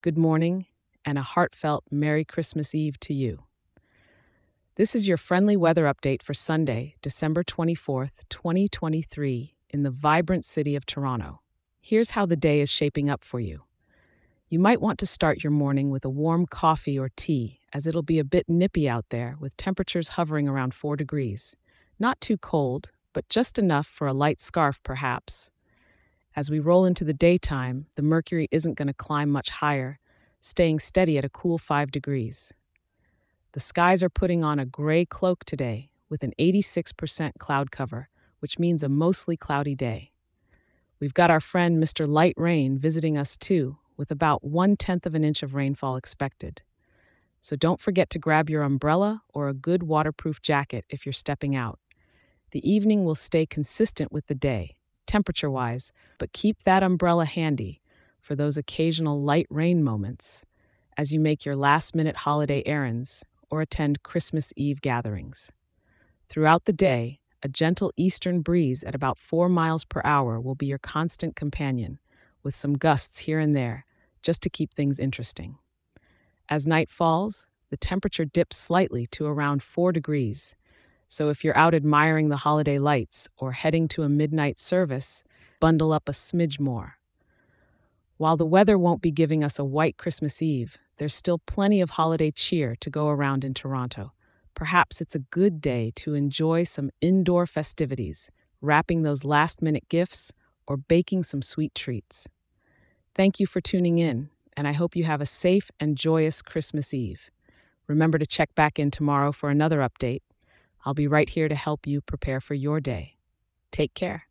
good morning, and a heartfelt Merry Christmas Eve to you. This is your friendly weather update for Sunday, December 24th, 2023, in the vibrant city of Toronto. Here's how the day is shaping up for you. You might want to start your morning with a warm coffee or tea, as it'll be a bit nippy out there with temperatures hovering around 4 degrees. Not too cold, but just enough for a light scarf, perhaps. As we roll into the daytime, the mercury isn't going to climb much higher, staying steady at a cool 5 degrees. The skies are putting on a gray cloak today with an 86% cloud cover, which means a mostly cloudy day. We've got our friend Mr. Light Rain visiting us too, with about one tenth of an inch of rainfall expected. So don't forget to grab your umbrella or a good waterproof jacket if you're stepping out. The evening will stay consistent with the day, temperature wise, but keep that umbrella handy for those occasional light rain moments as you make your last minute holiday errands or attend Christmas Eve gatherings. Throughout the day, a gentle eastern breeze at about 4 miles per hour will be your constant companion, with some gusts here and there, just to keep things interesting. As night falls, the temperature dips slightly to around 4 degrees. So if you're out admiring the holiday lights or heading to a midnight service, bundle up a smidge more. While the weather won't be giving us a white Christmas Eve, there's still plenty of holiday cheer to go around in Toronto. Perhaps it's a good day to enjoy some indoor festivities, wrapping those last minute gifts, or baking some sweet treats. Thank you for tuning in, and I hope you have a safe and joyous Christmas Eve. Remember to check back in tomorrow for another update. I'll be right here to help you prepare for your day. Take care.